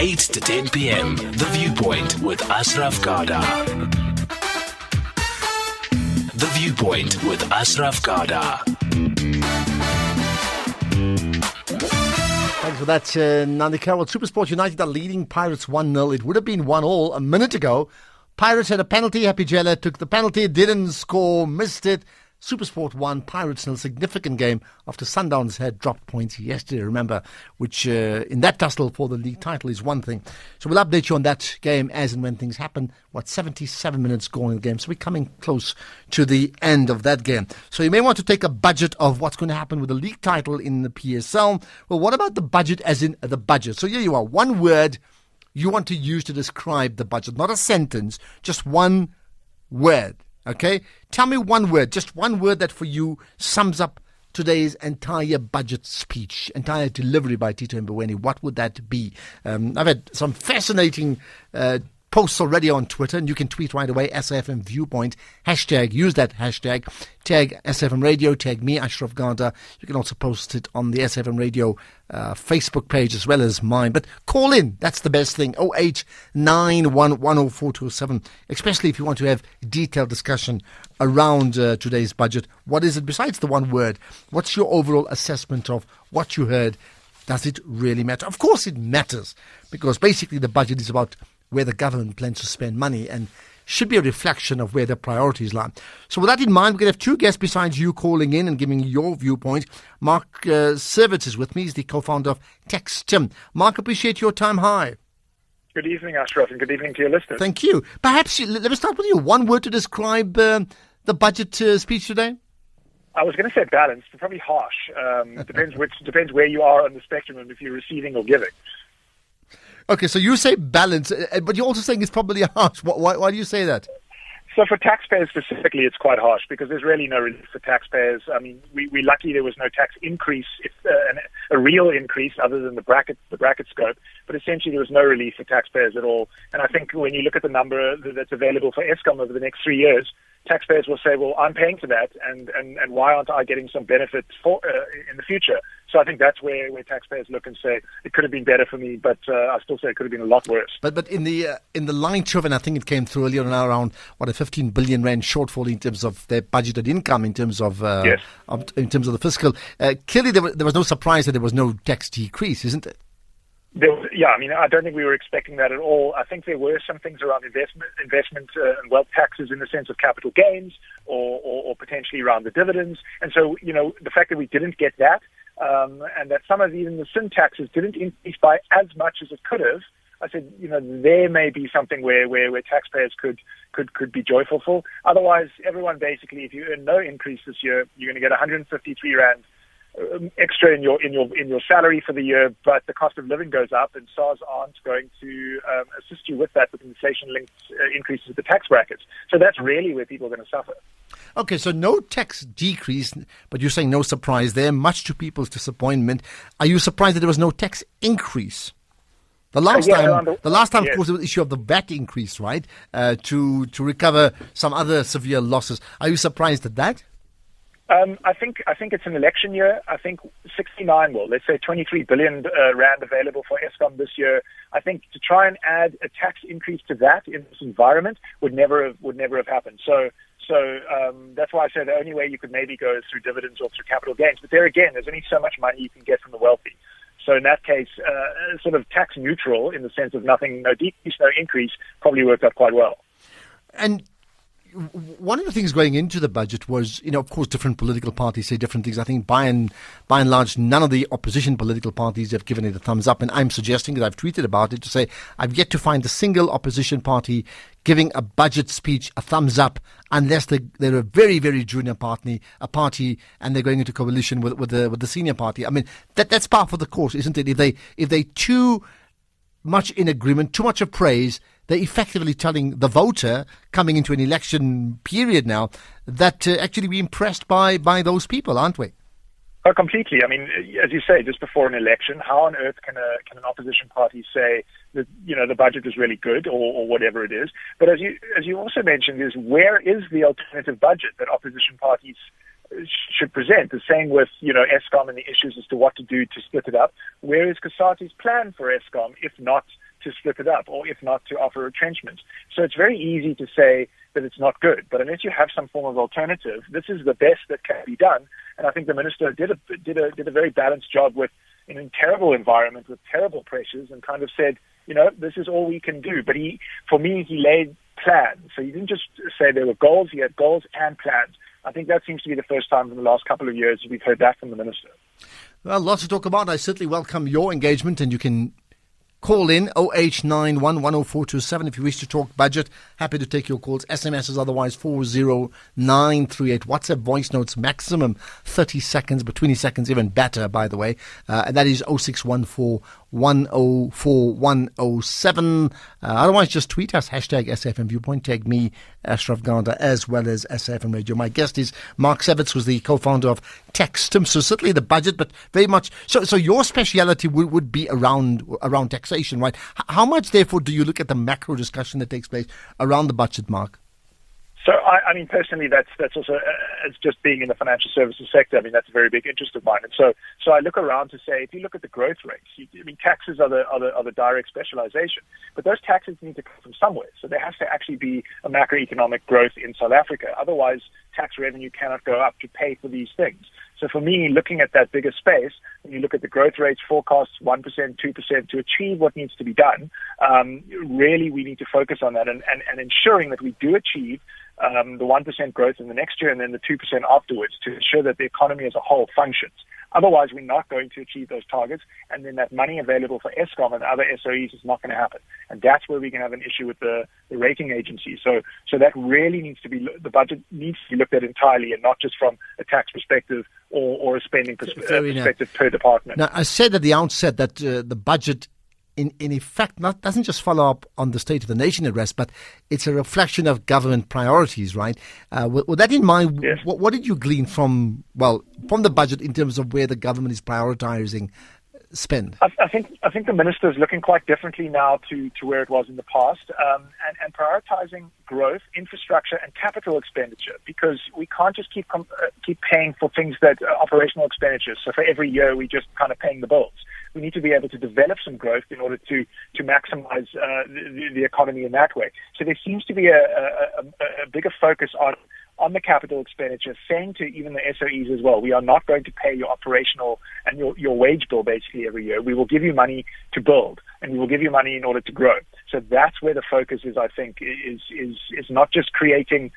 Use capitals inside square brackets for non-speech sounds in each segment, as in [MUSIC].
8 to 10 p.m. The Viewpoint with Ashraf Garda. The Viewpoint with Ashraf Garda. Thanks for that, uh, Nandi Carroll. Supersport United are leading Pirates 1 0. It would have been 1 all a minute ago. Pirates had a penalty. Happy Jele took the penalty, didn't score, missed it. Supersport won, Pirates in a Significant game after Sundowns had dropped points yesterday, remember, which uh, in that tussle for the league title is one thing. So we'll update you on that game as and when things happen. What, 77 minutes going in the game. So we're coming close to the end of that game. So you may want to take a budget of what's going to happen with the league title in the PSL. Well, what about the budget as in the budget? So here you are, one word you want to use to describe the budget, not a sentence, just one word. Okay? Tell me one word, just one word that for you sums up today's entire budget speech, entire delivery by Tito Mboweni. What would that be? Um, I've had some fascinating uh, posts already on Twitter, and you can tweet right away, SAFM Viewpoint, hashtag, use that hashtag, tag SAFM Radio, tag me, Ashraf Garda. You can also post it on the SAFM Radio uh, Facebook page as well as mine. But call in, that's the best thing, 0891104207, especially if you want to have detailed discussion around uh, today's budget. What is it besides the one word? What's your overall assessment of what you heard? Does it really matter? Of course it matters, because basically the budget is about where the government plans to spend money and should be a reflection of where their priorities lie. So, with that in mind, we're going to have two guests besides you calling in and giving your viewpoint. Marc uh, Sevitz is with me. He's the co founder of TaxTim. Marc, appreciate your time. Hi. Good evening, Ashraf, and good evening to your listeners. Thank you. Perhaps you, let me start with you. One word to describe uh, the budget uh, speech today? I was going to say balanced, but probably harsh. Um, [LAUGHS] depends which depends where you are on the spectrum and if you're receiving or giving. Okay, so you say balance, uh, but you're also saying it's probably [LAUGHS] harsh. Why, why do you say that? So for taxpayers specifically, it's quite harsh because there's really no relief for taxpayers. I mean, we, we lucky there was no tax increase, if, uh, a real increase other than the bracket the bracket scope. But essentially, there was no relief for taxpayers at all. And I think when you look at the number that's available for Eskom over the next three years, taxpayers will say, well, I'm paying for that, and, and, and why aren't I getting some benefit for, uh, in the future? So I think that's where, where taxpayers look and say it could have been better for me, but uh, I still say it could have been a lot worse. But but in the uh, in the line and I think it came through earlier on around what a 15 billion rand shortfall in terms of their budgeted income in terms of, uh, yes. of in terms of the fiscal. Uh, clearly, there was, there was no surprise that there was no tax decrease, isn't it? There was, yeah, I mean, I don't think we were expecting that at all. I think there were some things around investment, investment uh, and wealth taxes in the sense of capital gains, or, or, or potentially around the dividends. And so, you know, the fact that we didn't get that, um, and that some of even the sin taxes didn't increase by as much as it could have. I said, you know, there may be something where, where, where taxpayers could, could, could be joyful for. Otherwise, everyone basically, if you earn no increase this year, you're going to get 153 rand um, extra in your in your in your salary for the year, but the cost of living goes up, and SARS aren't going to um, assist you with that with inflation-linked uh, increases of the tax brackets. So that's really where people are going to suffer. Okay, so no tax decrease, but you're saying no surprise there, much to people's disappointment. Are you surprised that there was no tax increase? The last Uh, yeah, time, the- the last time, yes. of course, there was the issue of the VAT increase, right? Uh, to to recover some other severe losses. Are you surprised at that? Um, I think I think it's an election year. I think 69, well, let's say 23 billion uh, rand available for Eskom this year. I think to try and add a tax increase to that in this environment would never have, would never have happened. So so um, that's why I say the only way you could maybe go is through dividends or through capital gains. But there again, there's only so much money you can get from the wealthy. So in that case, uh, sort of tax neutral in the sense of nothing, no decrease, no increase, probably worked out quite well. And one of the things going into the budget was, you know, of course, different political parties say different things. I think by and by and large, none of the opposition political parties have given it a thumbs up. And I'm suggesting that I've tweeted about it to say I've yet to find a single opposition party giving a budget speech a thumbs up, unless they, they're a very, very junior party, a party, and they're going into coalition with, with the with the senior party. I mean, that that's part of the course, isn't it? If they if they too much in agreement, too much of praise, they're effectively telling the voter coming into an election period now that uh, actually we're impressed by, by those people, aren't we? Oh, completely. I mean, as you say, just before an election, how on earth can a can an opposition party say that you know the budget is really good or, or whatever it is? But as you as you also mentioned, is where is the alternative budget that opposition parties should present? The same with you know Eskom and the issues as to what to do to split it up. Where is Cosatu's plan for Eskom, if not to split it up, or if not, to offer retrenchment. So it's very easy to say that it's not good. But unless you have some form of alternative, this is the best that can be done. And I think the minister did a did a did a very balanced job with in a terrible environment with terrible pressures, and kind of said, you know, this is all we can do. But he, for me, he laid plans. So he didn't just say there were goals; he had goals and plans. I think that seems to be the first time in the last couple of years we've heard that from the minister. Well, lots to talk about. I certainly welcome your engagement, and you can Call in 0891104227 if you wish to talk budget. Happy to take your calls. SMS is otherwise 40938. WhatsApp voice notes maximum 30 seconds, but 20 seconds even better, by the way. Uh, and that is 0614 104 107. Uh, otherwise, just tweet us, hashtag SAFM Viewpoint. Tag me, Ashraf Garda, as well as SAFM Radio. My guest is Marc Sevitz, who's the co founder of TaxTim. So, certainly the budget, but very much. So, so your speciality would, would be around, around taxation, right? How much, therefore, do you look at the macro discussion that takes place around the budget, Marc? So, I, I mean, personally, that's that's also uh, as just being in the financial services sector. I mean, that's a very big interest of mine. And so, so I look around to say, if you look at the growth rates, you, I mean, taxes are the, are the are the direct specialization, but those taxes need to come from somewhere. So there has to actually be a macroeconomic growth in South Africa. Otherwise, tax revenue cannot go up to pay for these things. So for me, looking at that bigger space, when you look at the growth rates, forecasts 1%, 2% to achieve what needs to be done, um, really we need to focus on that and, and, and ensuring that we do achieve um, the 1% growth in the next year and then the 2% afterwards to ensure that the economy as a whole functions. Otherwise, we're not going to achieve those targets, and then that money available for Eskom and other SOEs is not going to happen. And that's where we can have an issue with the, the rating agencies. So, so that really needs to be the budget needs to be looked at entirely, and not just from a tax perspective or, or a spending pers- uh, perspective per department. Now, I said at the outset that uh, the budget in, in effect not doesn't just follow up on the state of the nation address, but it's a reflection of government priorities, right? Uh, with, with, that in mind, yes. what, what, did you glean from well from the budget in terms of where the government is prioritizing spend? I, I think I think the minister is looking quite differently now to, to where it was in the past, um, and, and prioritizing growth, infrastructure, and capital expenditure because we can't just keep uh, keep paying for things that are operational expenditures. So for every year, we just kind of paying the bills we need to be able to develop some growth in order to to maximize uh, the, the economy in that way. So there seems to be a, a, a, a bigger focus on on the capital expenditure, saying to even the SOEs as well, we are not going to pay your operational and your, your wage bill basically every year. We will give you money to build and we will give you money in order to grow. So that's where the focus is, I think, is, is, is not just creating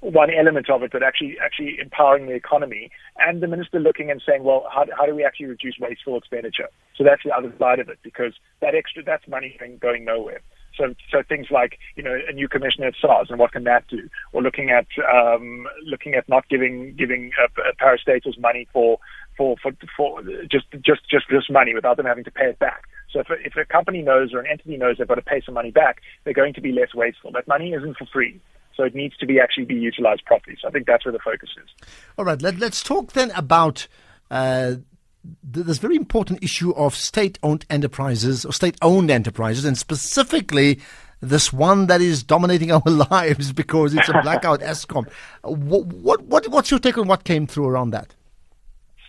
one element of it, but actually actually empowering the economy. And the minister looking and saying, well, how, how do we actually reduce wasteful expenditure? So that's the other side of it, because that extra that's money going nowhere. So, so things like you know a new commissioner at SARS and what can that do, or looking at um, looking at not giving giving uh, parastatals money for for for for just just just just money without them having to pay it back. So if a, if a company knows or an entity knows they've got to pay some money back, they're going to be less wasteful. That money isn't for free. So it needs to be actually be utilized properly. So I think that's where the focus is. All right, let, us talk then about uh, this very important issue of state-owned enterprises or state-owned enterprises, and specifically this one that is dominating [LAUGHS] our lives because it's a [LAUGHS] blackout Eskom. What, what, what, what's your take on what came through around that?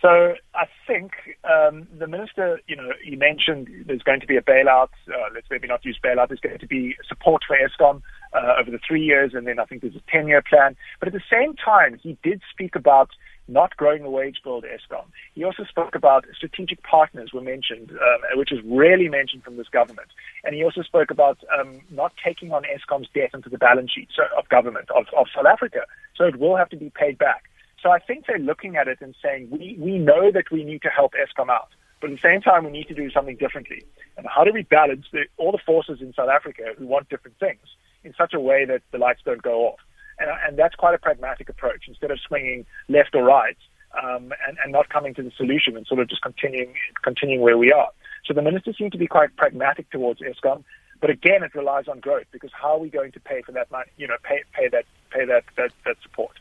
So I think um, the minister, you know, he mentioned there's going to be a bailout. Uh, let's maybe not use bailout. There's going to be support for Eskom uh, over the three years, and then I think there's a 10-year plan. But at the same time, he did speak about not growing the wage bill to Eskom. He also spoke about strategic partners were mentioned, um, which is rarely mentioned from this government. And he also spoke about um, not taking on Eskom's debt into the balance sheet so, of government of, of South Africa. So it will have to be paid back. So I think they're looking at it and saying, we, we know that we need to help Eskom out, but at the same time, we need to do something differently. And how do we balance the, all the forces in South Africa who want different things in such a way that the lights don't go off? And, and that's quite a pragmatic approach. Instead of swinging left or right um, and, and not coming to the solution and sort of just continuing, continuing where we are. So the minister seem to be quite pragmatic towards Eskom. But again, it relies on growth because how are we going to pay for that money? You know, pay pay that pay that that, that support.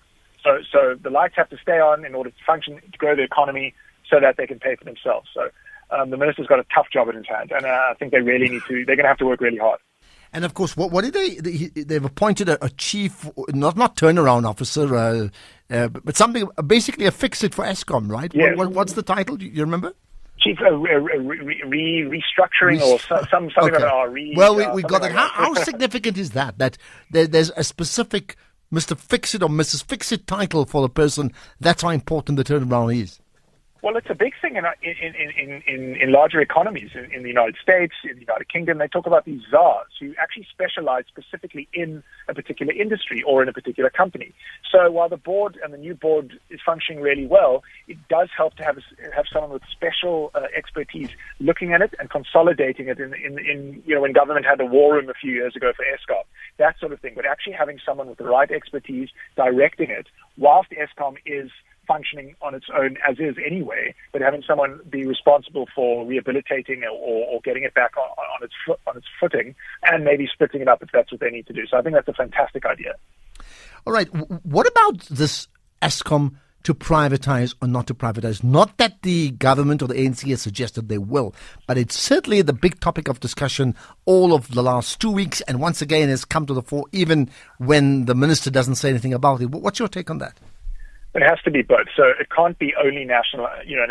So, so the lights have to stay on in order to function, to grow the economy, so that they can pay for themselves. So, um, the minister's got a tough job in his hand, and uh, I think they really need to. They're going to have to work really hard. And of course, what, what did they? They've appointed a, a chief, not not turnaround officer, uh, uh, but something basically a fix it for Eskom, right? Yes. What, what's the title? Do you remember? chief uh, re, re, restructuring or some, some something okay. that. Re, well, we, uh, we got like that. How, how significant is that? That there, there's a specific Mr. Fix It or Mrs. Fix It title for the person. That's how important the turnaround is. Well, it's a big thing in in in in, in larger economies in, in, the United States, in the United Kingdom. They talk about these czars who actually specialize specifically in a particular industry or in a particular company. So while the board and the new board is functioning really well, it does help to have have someone with special uh, expertise looking at it and consolidating it. In, in in you know when government had the war room a few years ago for Eskom, that sort of thing. But actually having someone with the right expertise directing it, whilst Eskom is functioning on its own as is anyway, but having someone be responsible for rehabilitating or, or getting it back on, on its foot, on its footing, and maybe splitting it up if that's what they need to do. So I think that's a fantastic idea. All right, what about this Eskom? to privatize or not to privatize. Not that the government or the ANC has suggested they will, but it's certainly the big topic of discussion all of the last two weeks, and once again has come to the fore, even when the minister doesn't say anything about it. What's your take on that? It has to be both. So it can't be only national, you know,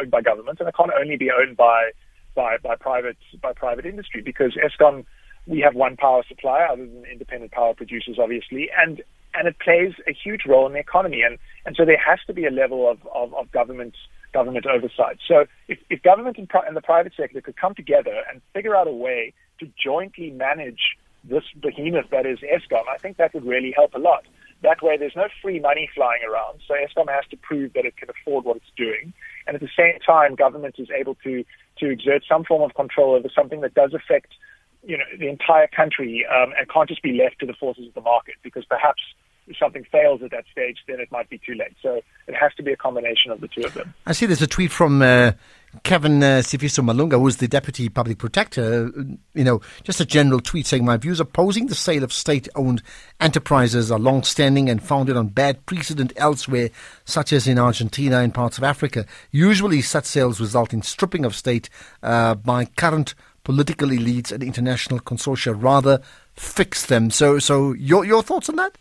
owned by government, and it can't only be owned by by by private by private industry because Eskom, we have one power supplier other than independent power producers, obviously, and and it plays a huge role in the economy, and and so there has to be a level of of, of government government oversight. So if, if government and, pri- and the private sector could come together and figure out a way to jointly manage this behemoth that is Eskom, I think that would really help a lot. That way, there's no free money flying around. So Eskom has to prove that it can afford what it's doing. And at the same time, government is able to, to exert some form of control over something that does affect you know, the entire country um, and can't just be left to the forces of the market because perhaps if something fails at that stage, then it might be too late. So it has to be a combination of the two of them. I see there's a tweet from uh, Kevin uh, Sifiso Malunga, who's the Deputy Public Protector. You know, just a general tweet saying, My views opposing the sale of state owned enterprises are long standing and founded on bad precedent elsewhere, such as in Argentina and parts of Africa. Usually, such sales result in stripping of state uh, by current political elites and international consortia rather fix them. So, so your, your thoughts on that?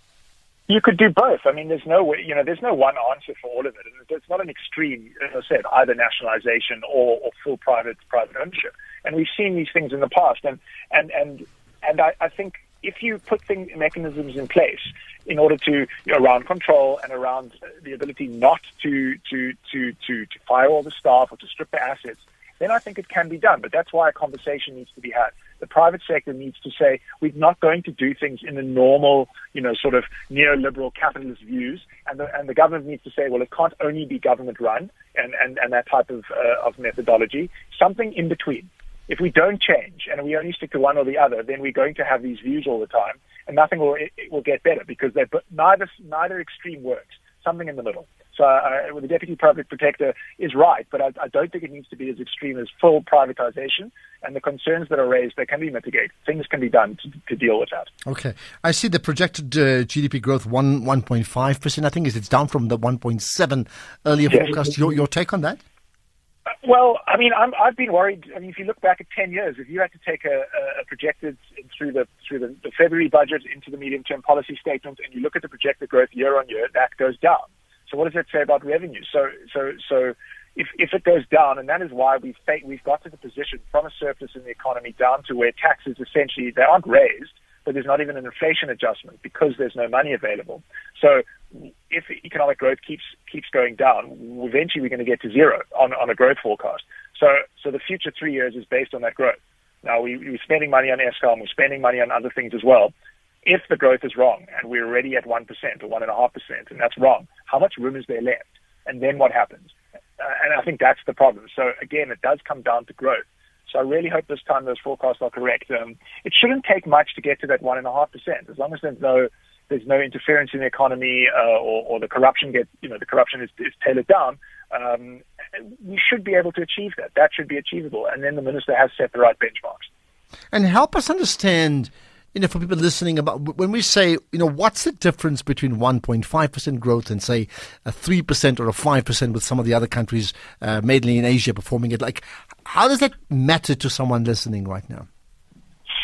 You could do both. I mean, there's no way you know, there's no one answer for all of it. It's not an extreme, as I said, either nationalization or, or full private private ownership. And we've seen these things in the past. And and and and I, I think if you put thing, mechanisms in place in order to you know, around control and around the ability not to to to to to fire all the staff or to strip the assets, then I think it can be done. But that's why a conversation needs to be had the private sector needs to say we're not going to do things in the normal, you know, sort of neoliberal capitalist views, and the and the government needs to say, well, it can't only be government run and and, and that type of uh, of methodology. Something in between. If we don't change and we only stick to one or the other, then we're going to have these views all the time, and nothing will it, it will get better because they neither neither extreme works. Something in the middle. So uh, the deputy public protector is right, but I, I, don't think it needs to be as extreme as full privatization. And the concerns that are raised, they can be mitigated. Things can be done to, to deal with that. Okay, I see the projected uh, GDP growth one one point five percent. I think is it's down from the one point seven earlier yes. forecast. Your your take on that? Uh, well, I mean, i have been worried. I mean, if you look back at ten years, if you had to take a, a projected through the through the, the February budget into the medium term policy statement, and you look at the projected growth year on year, that goes down. So what does that say about revenue? So so so if if it goes down, and that is why we've we've got to the position from a surplus in the economy down to where taxes essentially they aren't raised, but there's not even an inflation adjustment because there's no money available. So if economic growth keeps keeps going down, eventually we're going to get to zero on on a growth forecast. So so the future three years is based on that growth. Now we, we're spending money on Eskom, we're spending money on other things as well if the growth is wrong and we're already at 1% or 1.5% and that's wrong, how much room is there left? And then what happens? Uh, and I think that's the problem. So again, it does come down to growth. So I really hope this time those forecasts are correct. Um, it shouldn't take much to get to that 1.5%. As long as there's no there's no interference in the economy uh, or, or, the corruption get you know the corruption is, is tailored down, um, we should be able to achieve that. That should be achievable. And then the minister has set the right benchmarks. And help us understand you know, for people listening about when we say, you know, what's the difference between 1.5% growth and say a 3% or a 5% with some of the other countries, uh, mainly in Asia, performing it? Like, how does that matter to someone listening right now?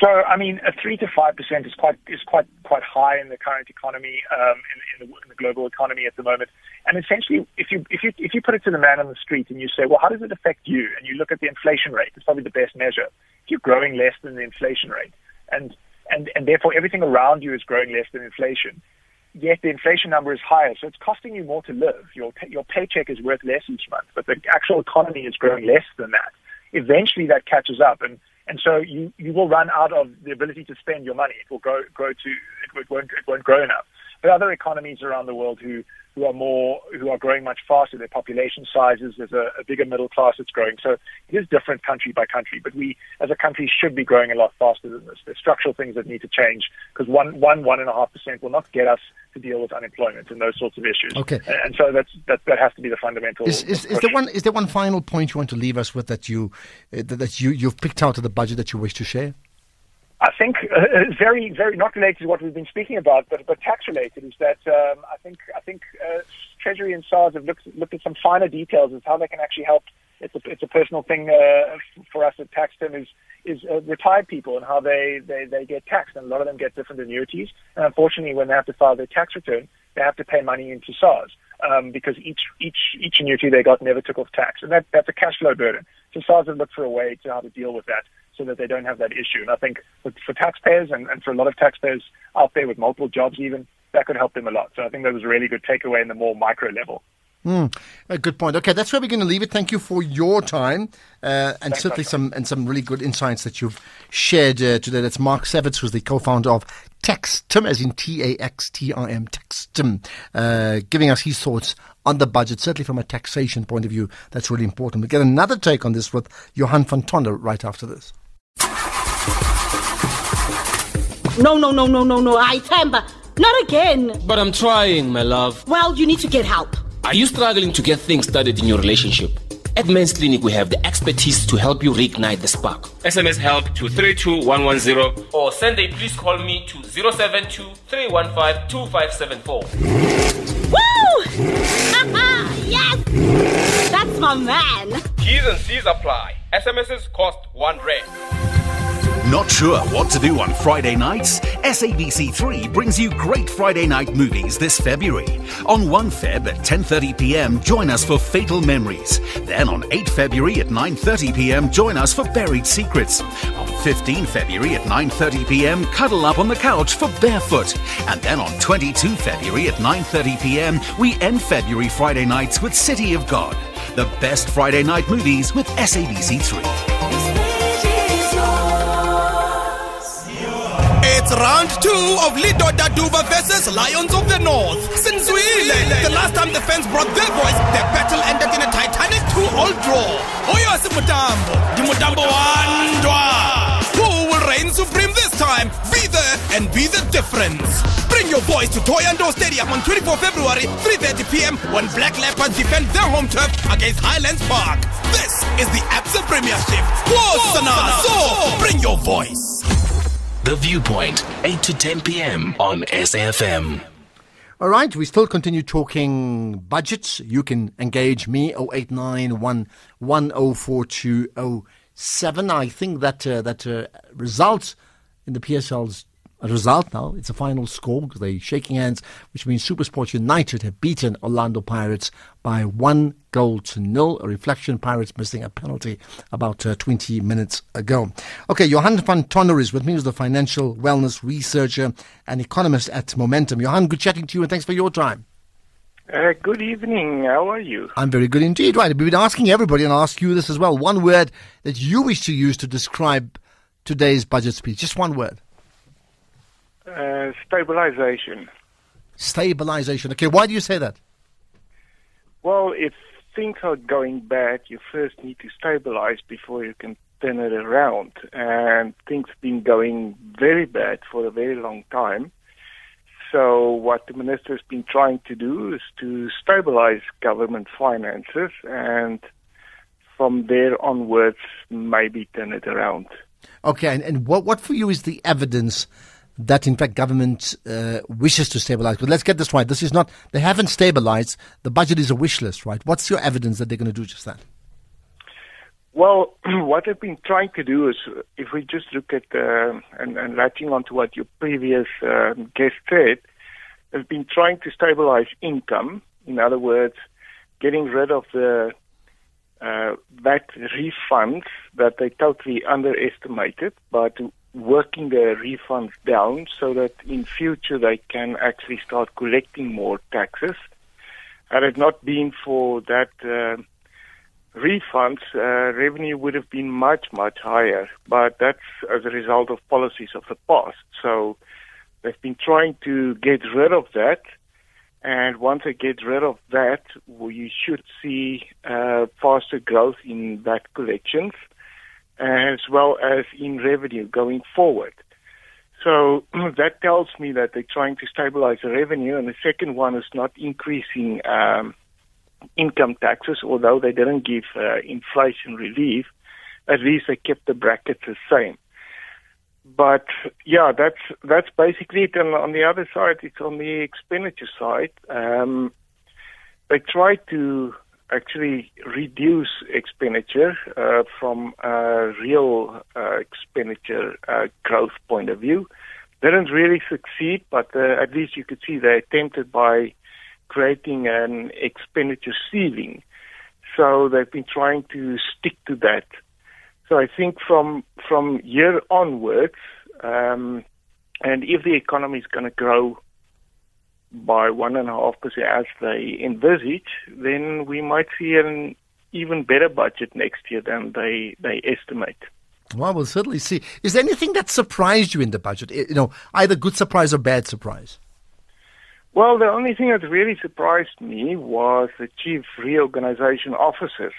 So, I mean, a three to five percent is quite is quite quite high in the current economy, um, in, in, the, in, the, global economy at the moment. And essentially, if you if you if you put it to the man on the street and you say, well, how does it affect you? And you look at the inflation rate, it's probably the best measure. If you're growing less than the inflation rate, and and and therefore everything around you is growing less than inflation, yet the inflation number is higher, so it's costing you more to live. Your your paycheck is worth less each month, but the actual economy is growing less than that. Eventually, that catches up, and and so you you will run out of the ability to spend your money. It will grow grow to it won't it won't grow enough. But other economies around the world who who are more who are growing much faster. Their population sizes, there's a, a bigger middle class that's growing. So it is different country by country. But we, as a country, should be growing a lot faster than this. There's structural things that need to change because one one one and a half percent will not get us to deal with unemployment and those sorts of issues. Okay, and, and so that's that that has to be the fundamental. Is, is, is there one is there one final point you want to leave us with that you that you you've picked out of the budget that you wish to share? I think uh, uh, very, very not related to what we've been speaking about, but but tax related is that um, I think I think uh, Treasury and SARS have looked looked at some finer details of how they can actually help. It's a it's a personal thing uh, for us at TaxTim is is uh, retired people and how they, they they get taxed, and a lot of them get different annuities. And unfortunately, when they have to file their tax return, they have to pay money into SARS um, because each each each annuity they got never took off tax, and that that's a cash flow burden. So SARS have looked for a way to how to deal with that so that they don't have that issue. And I think for, for taxpayers and, and for a lot of taxpayers out there with multiple jobs even, that could help them a lot. So I think that was a really good takeaway in the more micro level. Mm, a good point. Okay, that's where we're going to leave it. Thank you for your time uh, and Thanks, certainly some and some really good insights that you've shared uh, today. That's Marc Sevitz, who's the co-founder of TaxTim, as in T A X T I M, TaxTim, uh, giving us his thoughts on the budget. Certainly from a taxation point of view, that's really important. we'll get another take on this with Johan van Tonder right after this. No, no, no, no, no, no. I Temba. Not again. But I'm trying, my love. Well, you need to get help. Are you struggling to get things started in your relationship? At Men's Clinic, we have the expertise to help you reignite the spark. SMS help to 32110 or send a please call me to 072 315 2574. Woo! [LAUGHS] yes! That's my man. T's and C's apply. SMSs cost one rand. Not sure what to do on Friday nights? SABC3 brings you great Friday night movies this February. On 1 Feb at 10:30 p.m., join us for Fatal Memories. Then on 8 February at 9:30 p.m., join us for Buried Secrets. On 15 February at 9:30 p.m., cuddle up on the couch for Barefoot. And then on 22 February at 9:30 p.m., we end February Friday nights with City of God. The best Friday night movies with SABC3. It's round two of Lidoda Duvha versus Lions of the North. Since we the last time the fans brought their voice, the battle ended in a titanic two-all draw. Oyo Mutambo, the Mutambo Wandwa. Who will reign supreme this time? Be there and be the difference. Bring your boys to Thohoyandou Stadium on 24 February, 3:30 p.m. when Black Leopards defend their home turf against Highlands Park. This is the Absa Premiership. Wosana, so bring your voice. The Viewpoint, 8 to 10 p.m. on SAFM. All right, we still continue talking budgets. You can engage me 0891 104207. I think that uh, that uh, results in the PSL's a result now. It's a final score because they're shaking hands, which means Supersport United have beaten Orlando Pirates by one goal to nil. A reflection, Pirates missing a penalty about uh, 20 minutes ago. Okay, Johan van Tonder is with me, who's the financial wellness researcher and economist at Momentum. Johan, good chatting to you and thanks for your time. Uh, good evening. How are you? I'm very good indeed. Right, we've been asking everybody, and I'll ask you this as well. One word that you wish to use to describe today's budget speech. Just one word. Uh, stabilization. Stabilization. Okay, why do you say that? Well, if things are going bad, you first need to stabilize before you can turn it around. And things have been going very bad for a very long time. So what the minister has been trying to do is to stabilize government finances and from there onwards maybe turn it around. Okay, and, and what, what for you is the evidence that in fact government uh, wishes to stabilize? But let's get this right. This is not, they haven't stabilized. The budget is a wish list, right? What's your evidence that they're going to do just that? Well, [CLEARS THROAT] what I've been trying to do is, if we just look at uh, and, and latching on to what your previous um, guest said, have been trying to stabilize income In other words, getting rid of the uh, VAT refunds that they totally underestimated, but working the refunds down so that in future they can actually start collecting more taxes. Had it not been for that uh, refunds, uh, revenue would have been much, much higher. But that's as a result of policies of the past. So they've been trying to get rid of that. And once they get rid of that, we should see uh, faster growth in VAT collections as well as in revenue going forward. So [CLEARS THROAT] that tells me that they're trying to stabilize the revenue. And the second one is not increasing um, income taxes, although they didn't give uh, inflation relief, at least they kept the brackets the same. But yeah, that's that's basically it. And on the other side, it's on the expenditure side. Um, they try to actually reduce expenditure uh, from a real uh, expenditure uh, growth point of view. Didn't really succeed, but uh, at least you could see they attempted by creating an expenditure ceiling. So they've been trying to stick to that. So I think from from year onwards, um, and if the economy is going to grow by one and a half percent as they envisage, then we might see an even better budget next year than they they estimate. Well, we'll certainly see. Is there anything that surprised you in the budget? Eh, you know, either good surprise or bad surprise? Well, the only thing that really surprised me was the chief reorganization officers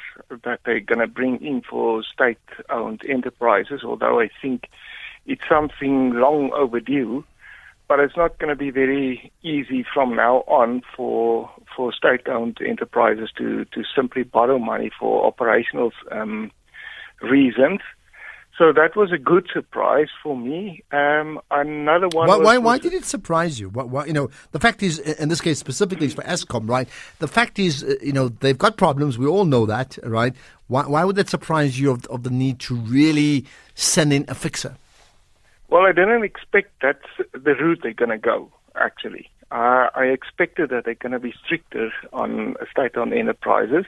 that they're going to bring in for state owned enterprises, although I think it's something long overdue. But it's not going to be very easy from now on for for state owned enterprises to, to simply borrow money for operational um, reasons. So that was a good surprise for me. Um, another one. Why, was, why, why did it surprise you? Why, why, you know, the fact is, in this case specifically, it's for Eskom, right? The fact is, uh, you know, they've got problems. We all know that, right? Why, why would that surprise you of, of the need to really send in a fixer? Well, I didn't expect that's the route they're going to go. Actually, uh, I expected that they're going to be stricter on state-owned enterprises.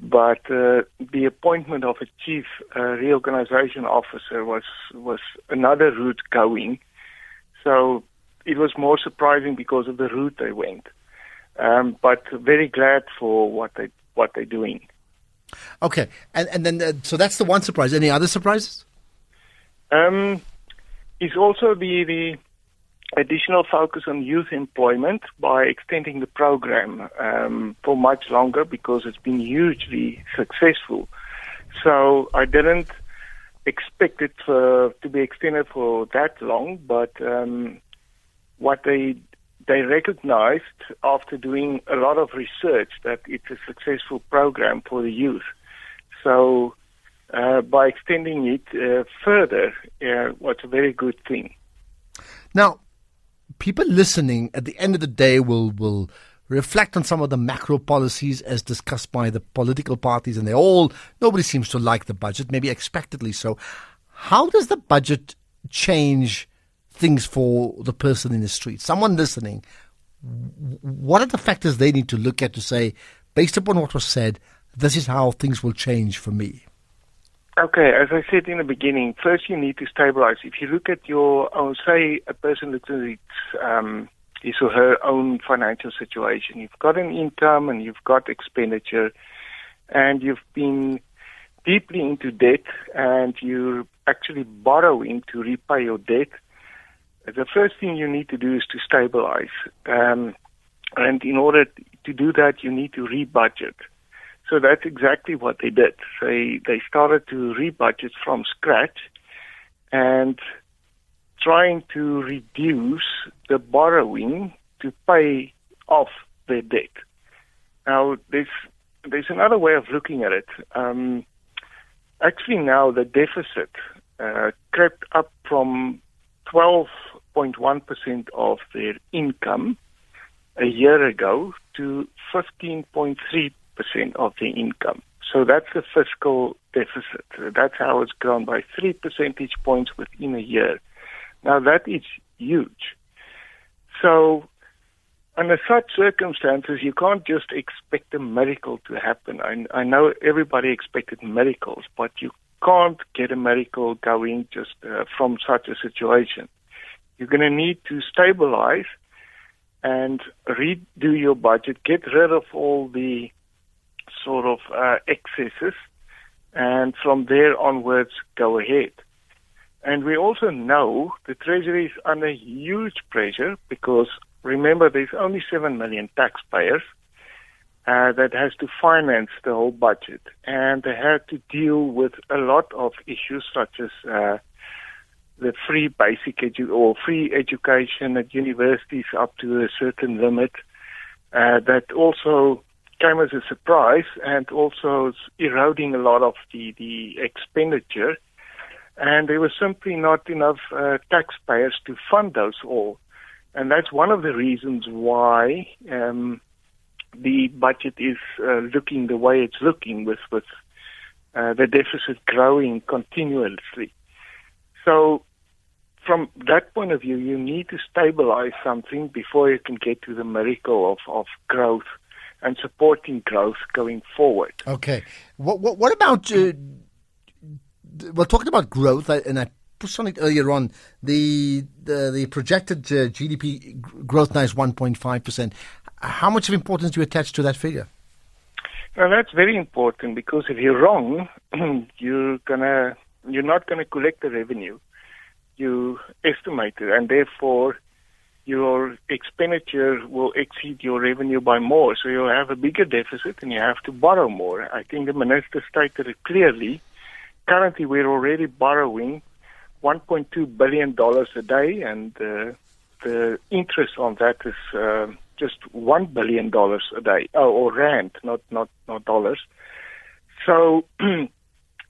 But uh, the appointment of a chief uh, reorganization officer was was another route going. So it was more surprising because of the route they went. Um, but very glad for what they what they're doing. Okay, and and then uh, so that's the one surprise. Any other surprises? Um, is also the the additional focus on youth employment by extending the program um, for much longer because it's been hugely successful. So I didn't expect it uh, to be extended for that long, but um, what they they recognized after doing a lot of research that it's a successful program for the youth. So uh, by extending it uh, further, uh, was a very good thing. Now, people listening at the end of the day will will reflect on some of the macro policies as discussed by the political parties, and they all nobody seems to like the budget, maybe expectedly so. How does the budget change things for the person in the street? Someone listening, what are the factors they need to look at to say, based upon what was said, this is how things will change for me? Okay, as I said in the beginning, first you need to stabilize. If you look at your own, say a person looks at um, his or her own financial situation, you've got an income and you've got expenditure, and you've been deeply into debt, and you're actually borrowing to repay your debt. The first thing you need to do is to stabilize, um, and in order to do that, you need to rebudget. So that's exactly what they did. They they started to rebudget from scratch and trying to reduce the borrowing to pay off their debt. Now there's there's another way of looking at it. Um, actually, now the deficit uh, crept up from 12.1% of their income a year ago to 15.3 percent of the income. So that's the fiscal deficit. That's how it's grown by three percentage points within a year. Now that is huge. So under such circumstances, you can't just expect a miracle to happen. I, I know everybody expected miracles, but you can't get a miracle going just uh, from such a situation. You're going to need to stabilize and redo your budget, get rid of all the sort of uh, excesses, and from there onwards, go ahead. And we also know the Treasury is under huge pressure because remember, there's only 7 million taxpayers uh, that has to finance the whole budget. And they have to deal with a lot of issues such as uh, the free basic edu- or free education at universities up to a certain limit. Uh, that also came as a surprise and also eroding a lot of the, the expenditure. And there was simply not enough uh, taxpayers to fund those all. And that's one of the reasons why um, the budget is uh, looking the way it's looking with, with uh, the deficit growing continuously. So from that point of view, you need to stabilize something before you can get to the miracle of, of growth and supporting growth going forward. Okay. What, what, what about, uh, well, talking about growth, and I pushed on it earlier on, the, the, the projected uh, GDP growth now is 1.5%. How much of importance do you attach to that figure? Well, that's very important because if you're wrong, [CLEARS THROAT] you're gonna you're not gonna collect the revenue you estimated, and therefore your expenditure will exceed your revenue by more. So you'll have a bigger deficit and you have to borrow more. I think the minister stated it clearly. Currently, we're already borrowing $1.2 billion a day, and uh, the interest on that is uh, just $1 billion a day, oh, or rand, not, not, not dollars. So, [CLEARS THROAT]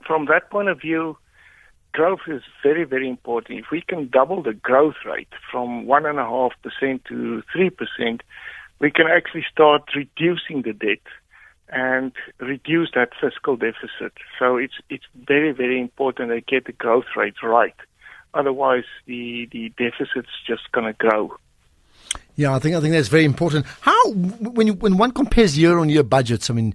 from that point of view, growth is very, very important. If we can double the growth rate from 1.5% to 3%, we can actually start reducing the debt and reduce that fiscal deficit. So it's it's very, very important to get the growth rate right. Otherwise, the, the deficit's just going to grow. Yeah, I think I think that's very important. How when you, when one compares year on year budgets, I mean,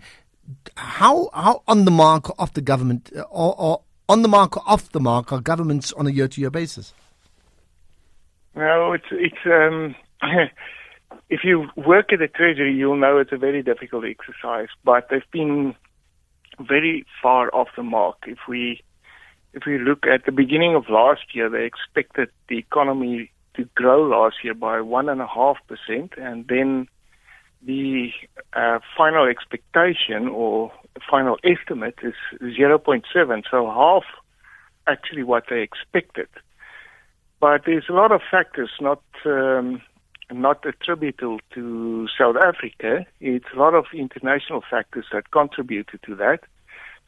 how how on the mark of the government uh, or, or on the mark or off the mark are governments on a year to year basis? No, it's it's um, [LAUGHS] if you work at the Treasury, you'll know it's a very difficult exercise. But they've been very far off the mark. If we if we look at the beginning of last year, they expected the economy to grow last year by one and a half percent, and then the uh, final expectation or final estimate is 0.7, so half actually what they expected. But there's a lot of factors not um, not attributable to South Africa. It's a lot of international factors that contributed to that,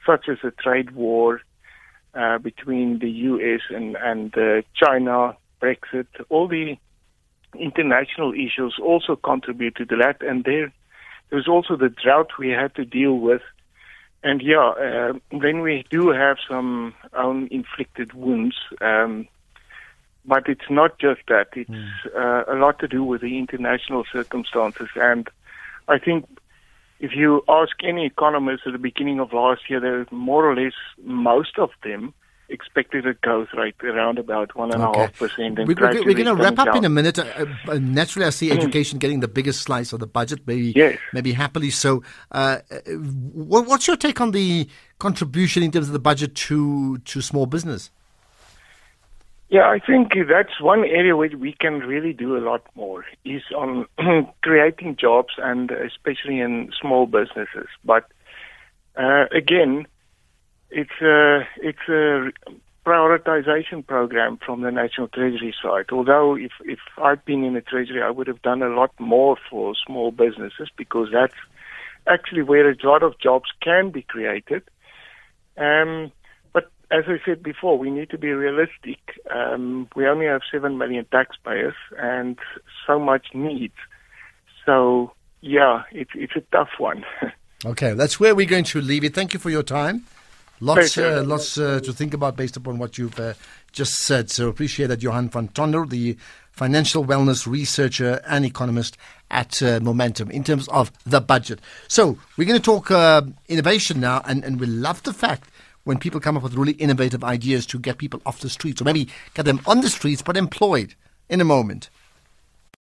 such as a trade war uh, between the U.S. and and uh, China, Brexit, all the international issues also contribute to that, and there there's also the drought we had to deal with and yeah, uh, then we do have some own inflicted wounds. Um, but it's not just that. It's mm. uh, a lot to do with the international circumstances. And I think if you ask any economist at the beginning of last year, there more or less most of them expected a growth rate around about one and a half percent. We're, we're going to wrap up down. in a minute. Uh, uh, naturally, I see mm. education getting the biggest slice of the budget, maybe yes. maybe happily so. Uh, what, what's your take on the contribution in terms of the budget to to small business? Yeah, I think that's one area where we can really do a lot more is on [CLEARS THROAT] creating jobs and especially in small businesses. But uh, again, it's a it's a prioritization program from the National Treasury side. Although if if I'd been in the Treasury, I would have done a lot more for small businesses because that's actually where a lot of jobs can be created. Um, but as I said before, we need to be realistic. Um, we only have seven million taxpayers and so much needs. So yeah, it's it's a tough one. [LAUGHS] okay, that's where we're going to leave it. Thank you for your time. Lots, uh, lots uh, to think about based upon what you've uh, just said. So appreciate that, Johan van Tonder, the financial wellness researcher and economist at uh, Momentum in terms of the budget. So we're going to talk uh, innovation now, and, and we love the fact when people come up with really innovative ideas to get people off the streets, or maybe get them on the streets but employed in a moment.